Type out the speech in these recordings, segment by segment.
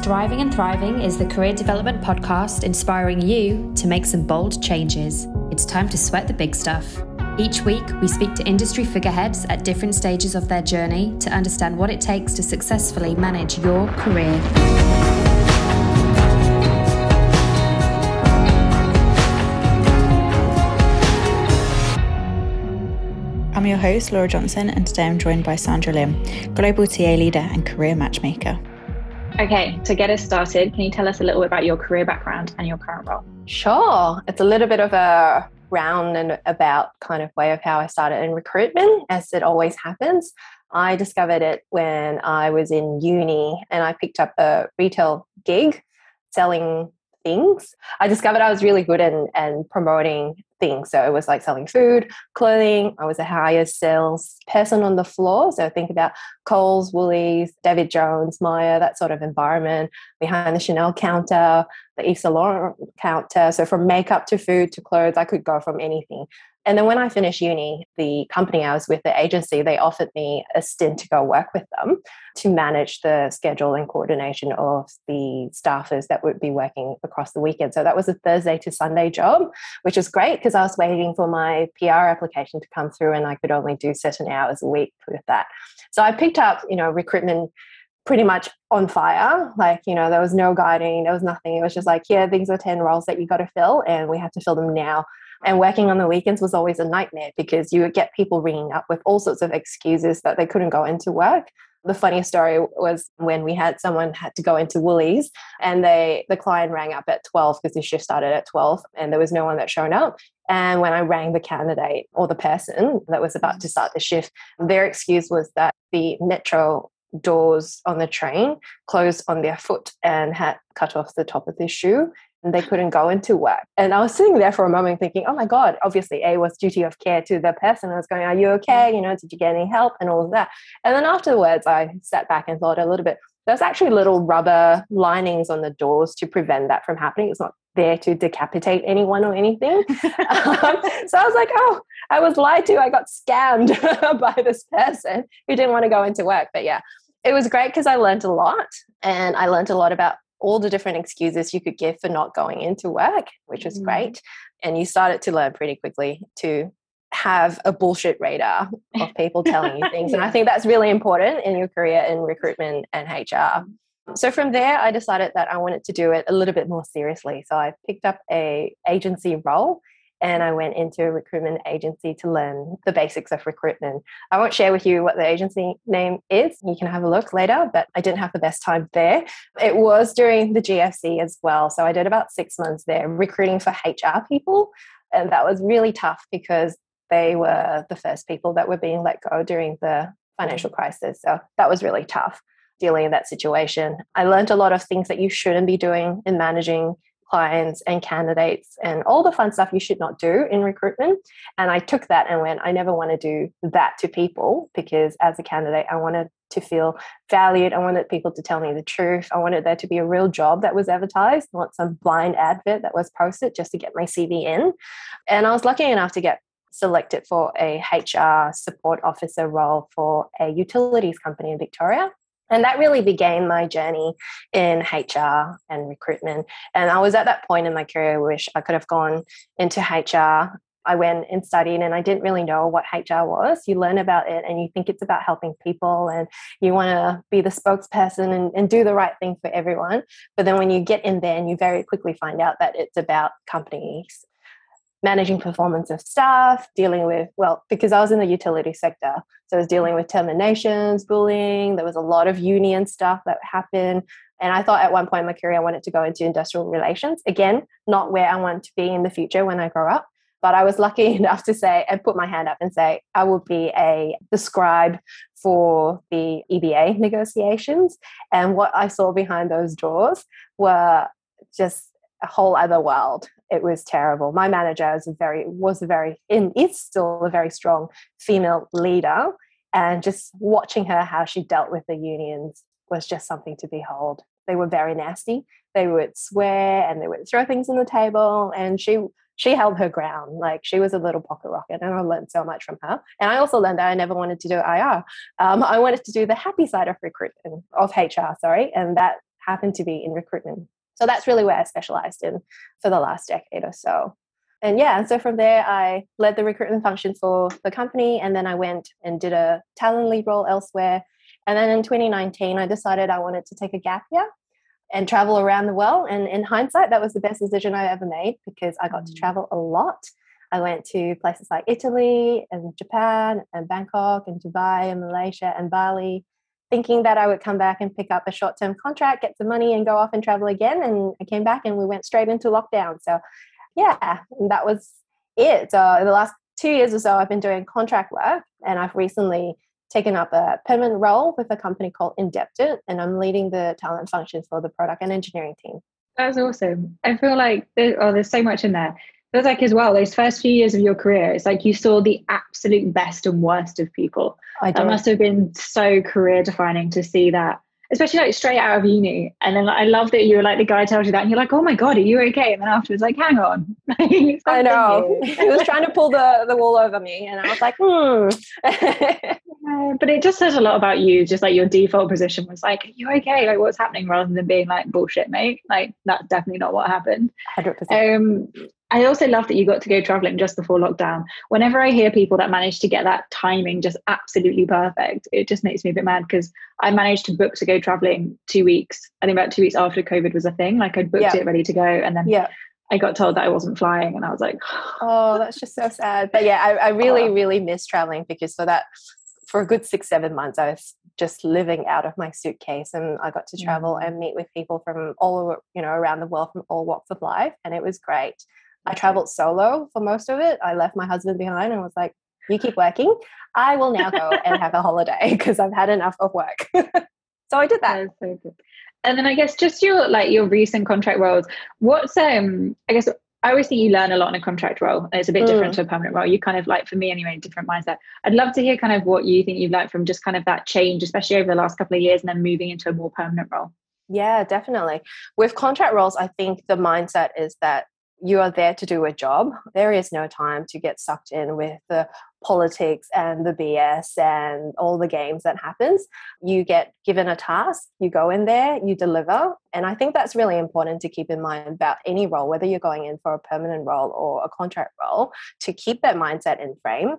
Striving and Thriving is the career development podcast inspiring you to make some bold changes. It's time to sweat the big stuff. Each week, we speak to industry figureheads at different stages of their journey to understand what it takes to successfully manage your career. I'm your host, Laura Johnson, and today I'm joined by Sandra Lim, Global TA Leader and Career Matchmaker. Okay, to get us started, can you tell us a little bit about your career background and your current role? Sure. It's a little bit of a round and about kind of way of how I started in recruitment, as it always happens. I discovered it when I was in uni and I picked up a retail gig selling things. I discovered I was really good in and promoting things. So it was like selling food, clothing. I was a higher sales person on the floor. So think about Coles, Woolies, David Jones, Myer, that sort of environment behind the Chanel counter, the Yves Saint Laurent counter. So from makeup to food to clothes, I could go from anything. And then when I finished uni, the company I was with, the agency, they offered me a stint to go work with them to manage the schedule and coordination of the staffers that would be working across the weekend. So that was a Thursday to Sunday job, which was great because I was waiting for my PR application to come through and I could only do certain hours a week with that. So I picked up, you know, recruitment pretty much on fire. Like, you know, there was no guiding, there was nothing. It was just like, yeah, these are 10 roles that you got to fill and we have to fill them now. And working on the weekends was always a nightmare because you would get people ringing up with all sorts of excuses that they couldn't go into work. The funniest story was when we had someone had to go into Woolies and they the client rang up at 12 because the shift started at 12 and there was no one that showed up. And when I rang the candidate or the person that was about to start the shift, their excuse was that the metro doors on the train closed on their foot and had cut off the top of their shoe and they couldn't go into work. And I was sitting there for a moment thinking, oh my God, obviously A was duty of care to the person. I was going, are you okay? You know, did you get any help and all of that? And then afterwards, I sat back and thought a little bit, there's actually little rubber linings on the doors to prevent that from happening. It's not there to decapitate anyone or anything. um, so I was like, oh, I was lied to. I got scammed by this person who didn't want to go into work. But yeah, it was great because I learned a lot and I learned a lot about all the different excuses you could give for not going into work, which was mm. great. And you started to learn pretty quickly to have a bullshit radar of people telling you things. yeah. And I think that's really important in your career in recruitment and HR. So from there, I decided that I wanted to do it a little bit more seriously. So I picked up a agency role and I went into a recruitment agency to learn the basics of recruitment. I won't share with you what the agency name is. You can have a look later, but I didn't have the best time there. It was during the GFC as well. So I did about six months there recruiting for HR people. And that was really tough because they were the first people that were being let go during the financial crisis. So that was really tough dealing in that situation. I learned a lot of things that you shouldn't be doing in managing clients and candidates and all the fun stuff you should not do in recruitment. And I took that and went, I never want to do that to people because as a candidate, I wanted to feel valued. I wanted people to tell me the truth. I wanted there to be a real job that was advertised, not some blind advert that was posted just to get my CV in. And I was lucky enough to get selected for a HR support officer role for a utilities company in Victoria. And that really began my journey in HR and recruitment. And I was at that point in my career, I wish I could have gone into HR. I went and studied, and I didn't really know what HR was. You learn about it, and you think it's about helping people, and you want to be the spokesperson and, and do the right thing for everyone. But then when you get in there, and you very quickly find out that it's about companies managing performance of staff, dealing with, well, because I was in the utility sector. So I was dealing with terminations, bullying. There was a lot of union stuff that happened. And I thought at one point in my career, I wanted to go into industrial relations. Again, not where I want to be in the future when I grow up. But I was lucky enough to say and put my hand up and say, I will be a the scribe for the EBA negotiations. And what I saw behind those doors were just a whole other world. It was terrible. My manager was a very was a very in is still a very strong female leader, and just watching her how she dealt with the unions was just something to behold. They were very nasty. They would swear and they would throw things on the table, and she she held her ground. Like she was a little pocket rocket, and I learned so much from her. And I also learned that I never wanted to do IR. Um, I wanted to do the happy side of recruitment of HR, sorry, and that happened to be in recruitment. So that's really where I specialized in for the last decade or so. And yeah, and so from there, I led the recruitment function for the company. And then I went and did a talent lead role elsewhere. And then in 2019, I decided I wanted to take a gap year and travel around the world. And in hindsight, that was the best decision I ever made because I got to mm. travel a lot. I went to places like Italy and Japan and Bangkok and Dubai and Malaysia and Bali thinking that I would come back and pick up a short term contract, get some money, and go off and travel again. And I came back and we went straight into lockdown. So, yeah, that was it. So, the last two years or so, I've been doing contract work, and I've recently taken up a permanent role with a company called Indebted, and I'm leading the talent functions for the product and engineering team. That's awesome. I feel like there, oh, there's so much in there. Feels like as well, those first few years of your career, it's like you saw the absolute best and worst of people. I that must have been so career defining to see that, especially like straight out of uni. And then like, I love that you were like the guy tells you that, and you're like, oh my god, are you okay? And then afterwards, like, hang on. I know he was trying to pull the the wool over me, and I was like, hmm. but it just says a lot about you. Just like your default position was like, are you okay? Like, what's happening? Rather than being like, bullshit, mate. Like, that's definitely not what happened. 100%. Um, I also love that you got to go traveling just before lockdown. Whenever I hear people that manage to get that timing just absolutely perfect, it just makes me a bit mad because I managed to book to go traveling two weeks. I think about two weeks after COVID was a thing. Like I'd booked yeah. it ready to go, and then yeah. I got told that I wasn't flying, and I was like, "Oh, that's just so sad." But yeah, I, I really, oh. really miss traveling because for that, for a good six, seven months, I was just living out of my suitcase, and I got to travel mm. and meet with people from all over, you know, around the world from all walks of life, and it was great. I traveled solo for most of it. I left my husband behind and was like, you keep working. I will now go and have a holiday because I've had enough of work. so I did that. so and then I guess just your like your recent contract roles. What's um I guess I always think you learn a lot in a contract role. It's a bit mm. different to a permanent role. You kind of like for me anyway, different mindset. I'd love to hear kind of what you think you've learned from just kind of that change, especially over the last couple of years and then moving into a more permanent role. Yeah, definitely. With contract roles, I think the mindset is that you are there to do a job. There is no time to get sucked in with the politics and the BS and all the games that happens. You get given a task, you go in there, you deliver. And I think that's really important to keep in mind about any role, whether you're going in for a permanent role or a contract role, to keep that mindset in frame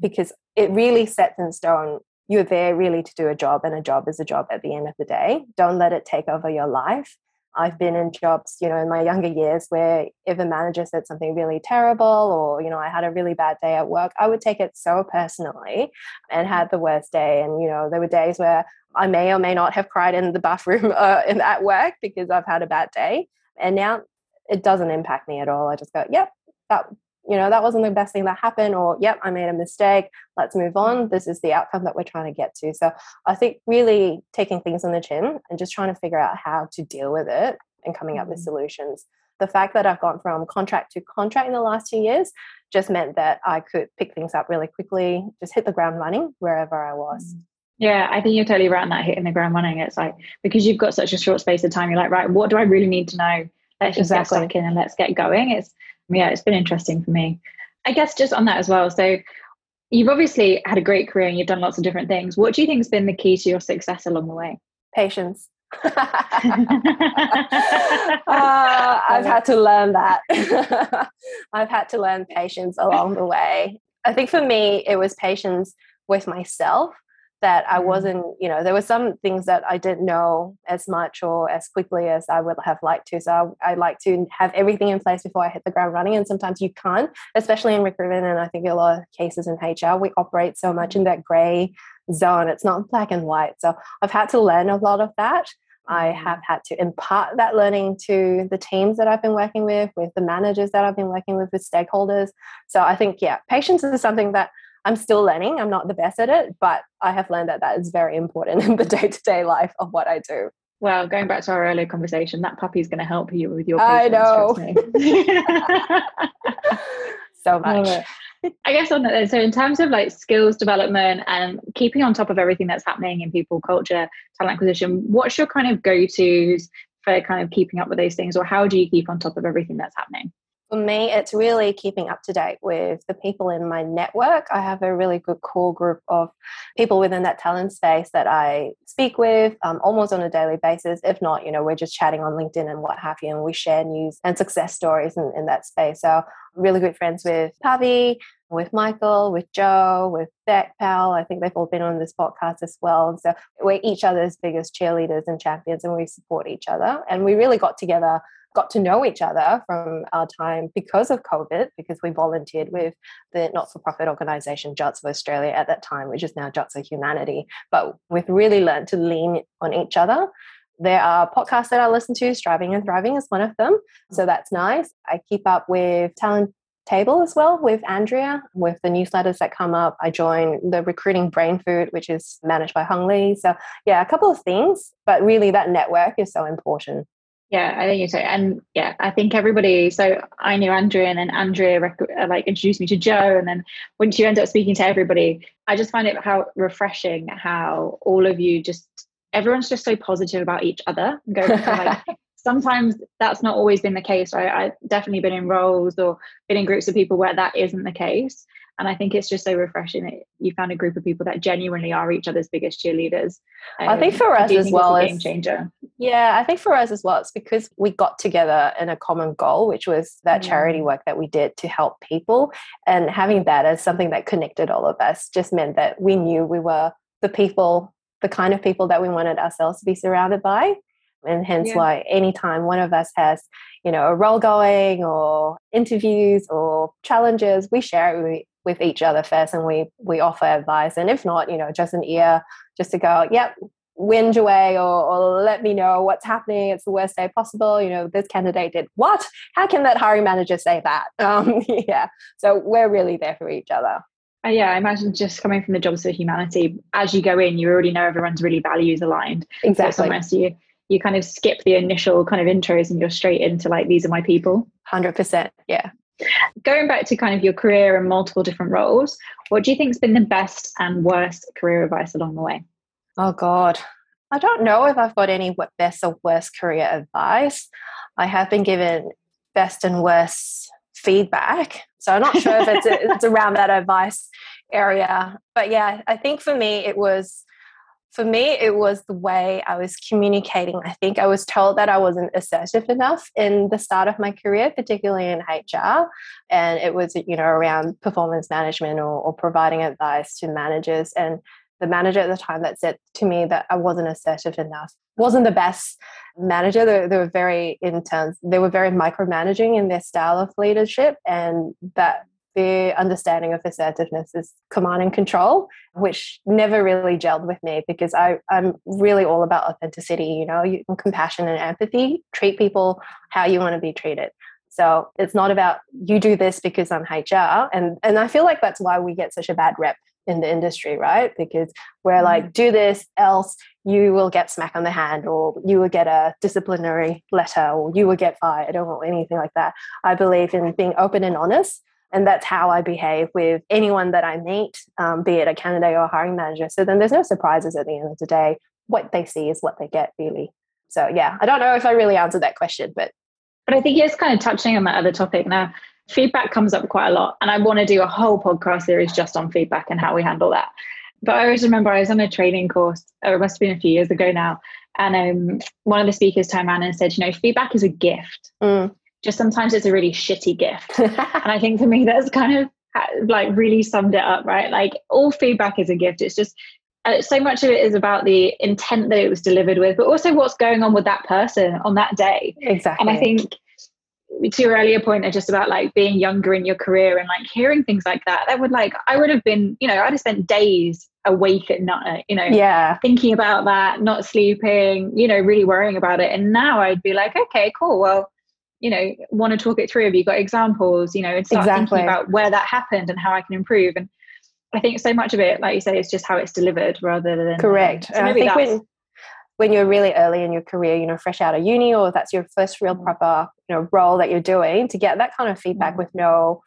because it really sets in stone you're there really to do a job and a job is a job at the end of the day. Don't let it take over your life I've been in jobs, you know, in my younger years where if a manager said something really terrible or, you know, I had a really bad day at work, I would take it so personally and had the worst day. And, you know, there were days where I may or may not have cried in the bathroom uh, in, at work because I've had a bad day. And now it doesn't impact me at all. I just go, yep, that you know, that wasn't the best thing that happened, or, yep, I made a mistake, let's move on. This is the outcome that we're trying to get to. So I think really taking things on the chin and just trying to figure out how to deal with it and coming up with mm-hmm. solutions. The fact that I've gone from contract to contract in the last two years just meant that I could pick things up really quickly, just hit the ground running wherever I was. Mm. Yeah, I think you're totally right on that hitting the ground running. It's like because you've got such a short space of time, you're like, right, what do I really need to know? Let's just exactly. get stuck in and let's get going. It's yeah, it's been interesting for me. I guess just on that as well. So you've obviously had a great career and you've done lots of different things. What do you think has been the key to your success along the way? Patience. uh, I've had to learn that. I've had to learn patience along the way. I think for me, it was patience with myself that I mm-hmm. wasn't, you know, there were some things that I didn't know as much or as quickly as I would have liked to. So I, I, like to have everything in place before I hit the ground running. And sometimes you can't, especially in recruitment. And I think a lot of cases in HR, we operate so much in that gray zone. It's not black and white. So I've had to learn a lot of that. I mm-hmm. have had to impart that learning to the teams that I've been working with, with the managers that I've been working with, with stakeholders. So I think, yeah, patience is something that I'm still learning. I'm not the best at it, but I have learned that that is very important in the day to day life of what I do. Well, going back to our earlier conversation, that puppy is going to help you with your. Patience, I know. so much. I guess on that, so in terms of like skills development and keeping on top of everything that's happening in people, culture, talent acquisition, what's your kind of go tos for kind of keeping up with those things, or how do you keep on top of everything that's happening? For me, it's really keeping up to date with the people in my network. I have a really good core group of people within that talent space that I speak with um, almost on a daily basis. If not, you know, we're just chatting on LinkedIn and what have you, and we share news and success stories in, in that space. So, really good friends with Pavi, with Michael, with Joe, with Beck Powell. I think they've all been on this podcast as well. So we're each other's biggest cheerleaders and champions, and we support each other. And we really got together got to know each other from our time because of COVID, because we volunteered with the not for profit organization Jobs for Australia at that time, which is now Jobs for Humanity. But we've really learned to lean on each other. There are podcasts that I listen to, Striving and Thriving is one of them. So that's nice. I keep up with Talent Table as well with Andrea, with the newsletters that come up. I join the Recruiting Brain Food, which is managed by Hung Lee. So, yeah, a couple of things, but really that network is so important. Yeah, I think so. And yeah, I think everybody. So I knew Andrea, and then Andrea rec- uh, like introduced me to Joe, and then once you end up speaking to everybody, I just find it how refreshing how all of you just everyone's just so positive about each other. Go like sometimes that's not always been the case. I've definitely been in roles or been in groups of people where that isn't the case. And I think it's just so refreshing that you found a group of people that genuinely are each other's biggest cheerleaders. Um, I think for us as well, game changer. Yeah, I think for us as well, it's because we got together in a common goal, which was that mm. charity work that we did to help people. And having that as something that connected all of us just meant that we knew we were the people, the kind of people that we wanted ourselves to be surrounded by and hence yeah. why anytime one of us has you know a role going or interviews or challenges we share it with, with each other first and we we offer advice. And if not you know just an ear just to go yep whinge away or, or let me know what's happening. It's the worst day possible. You know this candidate did what? How can that hiring manager say that? Um, yeah. So we're really there for each other. Uh, yeah, I imagine just coming from the jobs for humanity, as you go in, you already know everyone's really values aligned. Exactly. So you you kind of skip the initial kind of intros and you're straight into like these are my people. 100% yeah going back to kind of your career and multiple different roles what do you think's been the best and worst career advice along the way? Oh god. I don't know if i've got any best or worst career advice. I have been given best and worst feedback so i'm not sure if it's, it's around that advice area. But yeah i think for me it was for me, it was the way I was communicating. I think I was told that I wasn't assertive enough in the start of my career, particularly in HR. And it was, you know, around performance management or, or providing advice to managers. And the manager at the time that said to me that I wasn't assertive enough wasn't the best manager. They, they were very intense. They were very micromanaging in their style of leadership, and that the understanding of assertiveness is command and control, which never really gelled with me because I, I'm really all about authenticity, you know, you, compassion and empathy, treat people how you want to be treated. So it's not about you do this because I'm HR. And, and I feel like that's why we get such a bad rep in the industry, right? Because we're like, mm. do this, else you will get smack on the hand, or you will get a disciplinary letter, or you will get fired, or anything like that. I believe in being open and honest and that's how I behave with anyone that I meet, um, be it a candidate or a hiring manager. So then there's no surprises at the end of the day. What they see is what they get, really. So yeah, I don't know if I really answered that question, but but I think it's kind of touching on that other topic now. Feedback comes up quite a lot, and I want to do a whole podcast series just on feedback and how we handle that. But I always remember I was on a training course, or it must have been a few years ago now, and um, one of the speakers turned around and said, "You know, feedback is a gift." Mm just sometimes it's a really shitty gift. and I think for me, that's kind of like really summed it up, right? Like all feedback is a gift. It's just uh, so much of it is about the intent that it was delivered with, but also what's going on with that person on that day. Exactly. And I think to your earlier point are just about like being younger in your career and like hearing things like that that would like i would have been you know i'd have spent days awake at night you know yeah thinking about that not sleeping you know really worrying about it and now i'd be like okay cool well you know want to talk it through have you got examples you know and start exactly. thinking about where that happened and how i can improve and i think so much of it like you say is just how it's delivered rather than correct so i think when when you're really early in your career you know fresh out of uni or that's your first real mm. proper you know role that you're doing to get that kind of feedback mm. with no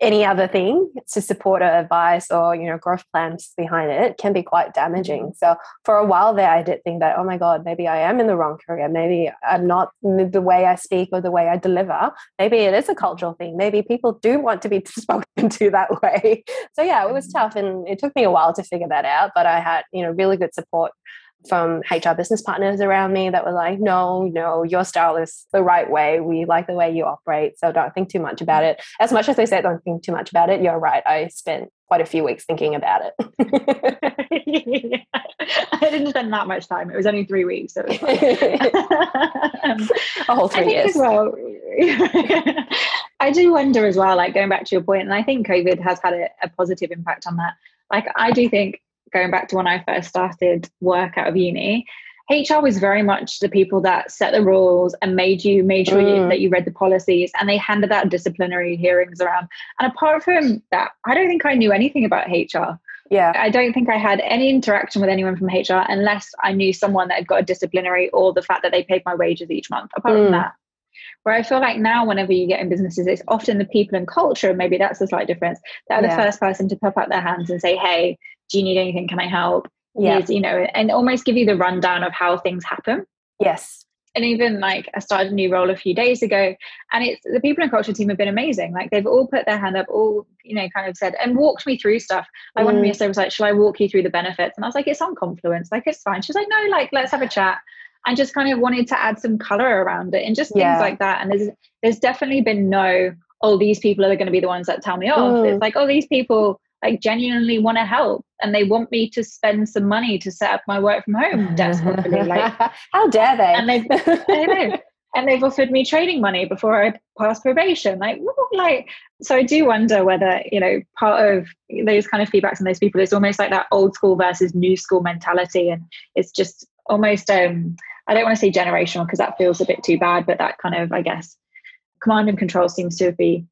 any other thing to support or advice or you know growth plans behind it can be quite damaging. Mm-hmm. so for a while there i did think that oh my god maybe i am in the wrong career. Maybe i'm not the way i speak or the way i deliver. Maybe it is a cultural thing. Maybe people do want to be spoken to that way. So yeah it was mm-hmm. tough and it took me a while to figure that out but i had you know really good support from HR business partners around me that were like, no, no, your style is the right way. We like the way you operate. So don't think too much about it. As much as they say don't think too much about it, you're right. I spent quite a few weeks thinking about it. I didn't spend that much time. It was only three weeks. So um, a whole three years. well, I do wonder as well, like going back to your point, and I think COVID has had a, a positive impact on that. Like I do think going back to when I first started work out of uni, HR was very much the people that set the rules and made you made sure mm. you, that you read the policies and they handed out disciplinary hearings around. And apart from that, I don't think I knew anything about HR. Yeah. I don't think I had any interaction with anyone from HR unless I knew someone that had got a disciplinary or the fact that they paid my wages each month. Apart mm. from that. Where I feel like now, whenever you get in businesses, it's often the people and culture, maybe that's the slight difference. They're yeah. the first person to pop up their hands and say, Hey, do you need anything? Can I help? Yeah. you know, and almost give you the rundown of how things happen. Yes. And even like I started a new role a few days ago, and it's the people and culture team have been amazing. Like they've all put their hand up, all you know, kind of said and walked me through stuff. I mm. wanted me to say was like, "Shall I walk you through the benefits?" And I was like, "It's on Confluence, like it's fine." She's like, "No, like let's have a chat." And just kind of wanted to add some color around it and just yeah. things like that. And there's there's definitely been no, oh, these people are going to be the ones that tell me off. Mm. It's like, oh, these people like genuinely want to help and they want me to spend some money to set up my work from home desk properly. Like how dare they? And they've and they've offered me training money before I pass probation. Like like so I do wonder whether, you know, part of those kind of feedbacks from those people is almost like that old school versus new school mentality. And it's just almost um I don't want to say generational because that feels a bit too bad, but that kind of, I guess, command and control seems to be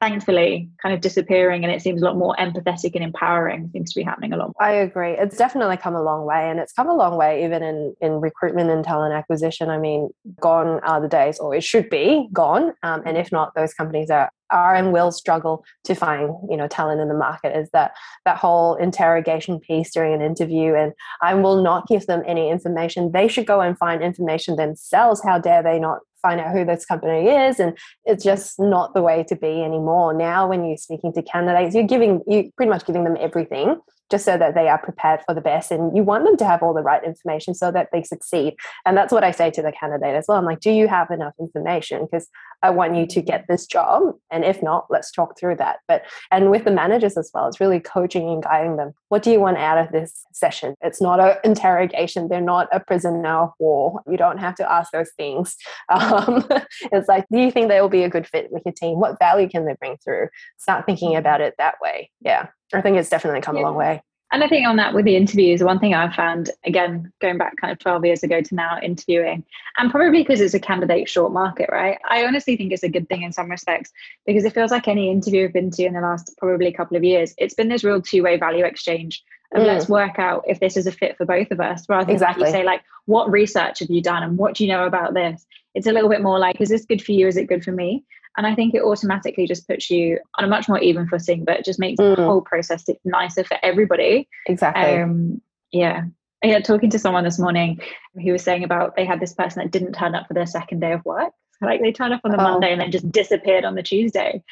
thankfully kind of disappearing and it seems a lot more empathetic and empowering seems to be happening a lot more. I agree. It's definitely come a long way and it's come a long way even in, in recruitment and talent acquisition. I mean, gone are the days, or it should be gone. Um, and if not, those companies are are and will struggle to find you know talent in the market is that that whole interrogation piece during an interview and i will not give them any information they should go and find information themselves how dare they not find out who this company is and it's just not the way to be anymore. Now when you're speaking to candidates you're giving you pretty much giving them everything just so that they are prepared for the best and you want them to have all the right information so that they succeed. And that's what i say to the candidate as well. I'm like do you have enough information? Because I want you to get this job. And if not, let's talk through that. But, and with the managers as well, it's really coaching and guiding them. What do you want out of this session? It's not an interrogation. They're not a prisoner of war. You don't have to ask those things. Um, it's like, do you think they will be a good fit with your team? What value can they bring through? Start thinking about it that way. Yeah. I think it's definitely come yeah. a long way. And I think on that with the interviews, one thing I've found, again, going back kind of 12 years ago to now interviewing, and probably because it's a candidate short market, right? I honestly think it's a good thing in some respects because it feels like any interview I've been to in the last probably couple of years, it's been this real two way value exchange of mm. let's work out if this is a fit for both of us rather than exactly. say, like, what research have you done and what do you know about this? It's a little bit more like, is this good for you? Is it good for me? And I think it automatically just puts you on a much more even footing, but it just makes mm. the whole process nicer for everybody. Exactly. Um, yeah. Yeah, talking to someone this morning who was saying about they had this person that didn't turn up for their second day of work. Like they turned up on the oh. Monday and then just disappeared on the Tuesday.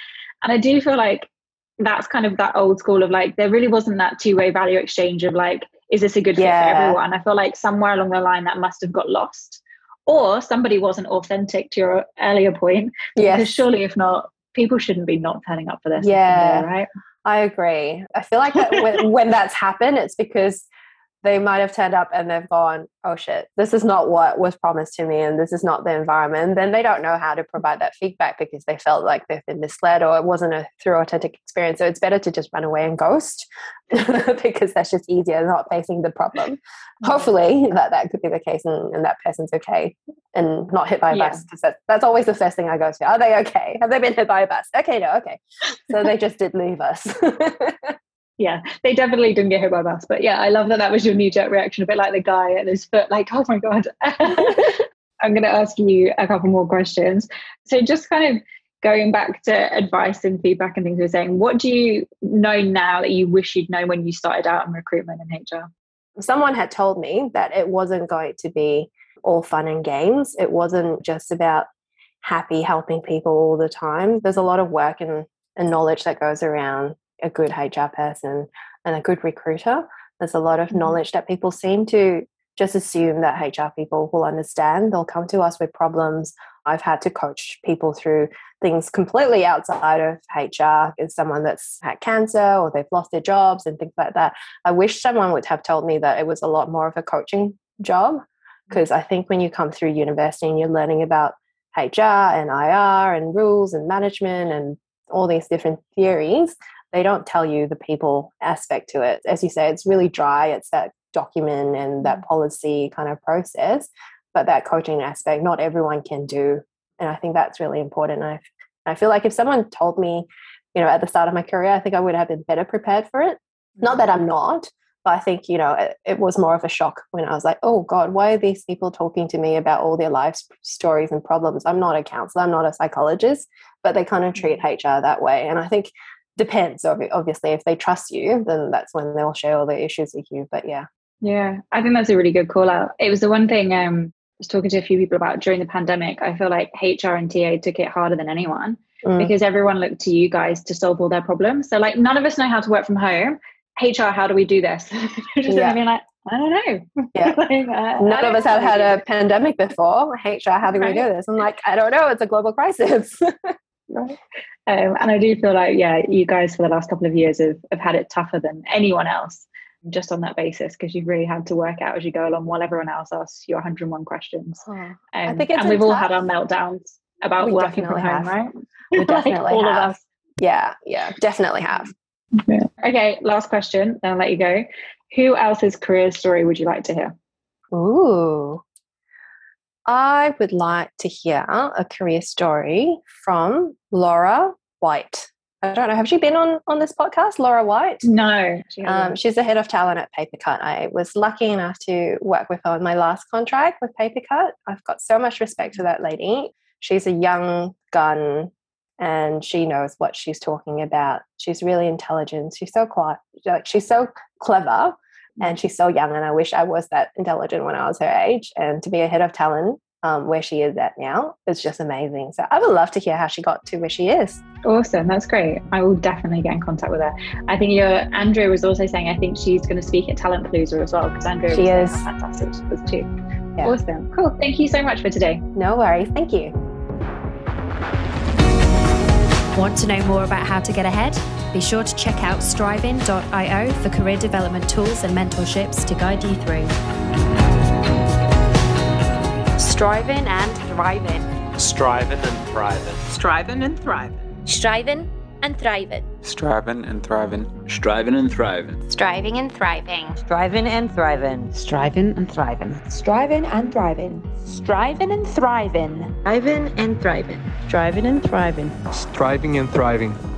And I do feel like that's kind of that old school of like there really wasn't that two-way value exchange of like, is this a good fit yeah. for everyone? I feel like somewhere along the line that must have got lost or somebody wasn't authentic to your earlier point. Yes. Because surely, if not, people shouldn't be not turning up for this. Yeah, day, right. I agree. I feel like when, when that's happened, it's because they might have turned up and they've gone, oh shit, this is not what was promised to me and this is not the environment. And then they don't know how to provide that feedback because they felt like they've been misled or it wasn't a through authentic experience. So it's better to just run away and ghost because that's just easier, not facing the problem. Mm-hmm. Hopefully that, that could be the case and, and that person's okay and not hit by a yeah. bus because that, that's always the first thing I go to. Are they okay? Have they been hit by a bus? Okay, no, okay. So they just did leave us yeah, they definitely didn't get hit by a bus. But yeah, I love that that was your knee jerk reaction, a bit like the guy at his foot, like, oh my God. I'm going to ask you a couple more questions. So, just kind of going back to advice and feedback and things we are saying, what do you know now that you wish you'd known when you started out in recruitment and HR? Someone had told me that it wasn't going to be all fun and games. It wasn't just about happy helping people all the time. There's a lot of work and, and knowledge that goes around a good HR person and a good recruiter. There's a lot of mm-hmm. knowledge that people seem to just assume that HR people will understand. They'll come to us with problems. I've had to coach people through things completely outside of HR as someone that's had cancer or they've lost their jobs and things like that. I wish someone would have told me that it was a lot more of a coaching job because mm. I think when you come through university and you're learning about HR and IR and rules and management and all these different theories, they don't tell you the people aspect to it. As you say, it's really dry. It's that document and that mm. policy kind of process, but that coaching aspect, not everyone can do. And I think that's really important. I, I feel like if someone told me, you know, at the start of my career, I think I would have been better prepared for it. Not that I'm not, but I think, you know, it, it, was more of a shock when I was like, oh God, why are these people talking to me about all their life stories and problems? I'm not a counselor, I'm not a psychologist, but they kind of treat HR mm. that way. And I think depends, obviously, if they trust you, then that's when they'll share all the issues with you. But yeah. Yeah, I think that's a really good call out. It was the one thing um, I was talking to a few people about during the pandemic. I feel like HR and TA took it harder than anyone. Mm. Because everyone looked to you guys to solve all their problems. So, like, none of us know how to work from home HR, how do we do this? just yeah. being like, I don't know. Yeah. like, uh, None of us have had a pandemic before. HR, how do right. we do this? I'm like, I don't know. It's a global crisis. Right. Um, and I do feel like, yeah, you guys for the last couple of years have, have had it tougher than anyone else just on that basis because you've really had to work out as you go along while everyone else asks you 101 questions. Oh, um, I think and we've tough. all had our meltdowns about we working from home, right? We definitely like all have. of us. Yeah, yeah, definitely have. Yeah. Okay, last question, then I'll let you go. Who else's career story would you like to hear? Ooh. I would like to hear a career story from Laura White. I don't know. Have she been on on this podcast, Laura White? No. She um, she's the head of talent at Papercut. I was lucky enough to work with her on my last contract with Papercut. I've got so much respect for that lady. She's a young gun and she knows what she's talking about. She's really intelligent. She's so quiet. Like she's so clever and she's so young. And I wish I was that intelligent when I was her age. And to be a head of talent um, where she is at now is just amazing. So I would love to hear how she got to where she is. Awesome. That's great. I will definitely get in contact with her. I think your Andrea was also saying, I think she's going to speak at Talent Palooza as well because Andrea she is fantastic. She was too. Yeah. Awesome. Cool. Thank you so much for today. No worries. Thank you. Want to know more about how to get ahead? Be sure to check out striving.io for career development tools and mentorships to guide you through. Striving and thriving. Striving and thriving. Striving and thriving. Striving and thriving. Striving and thriving. Striving and thriving. Striving and thriving. Striving and thriving. Striving and thriving. Striving and thriving. Striving and thriving. Striving and thriving. Striving and thriving. Striving and thriving.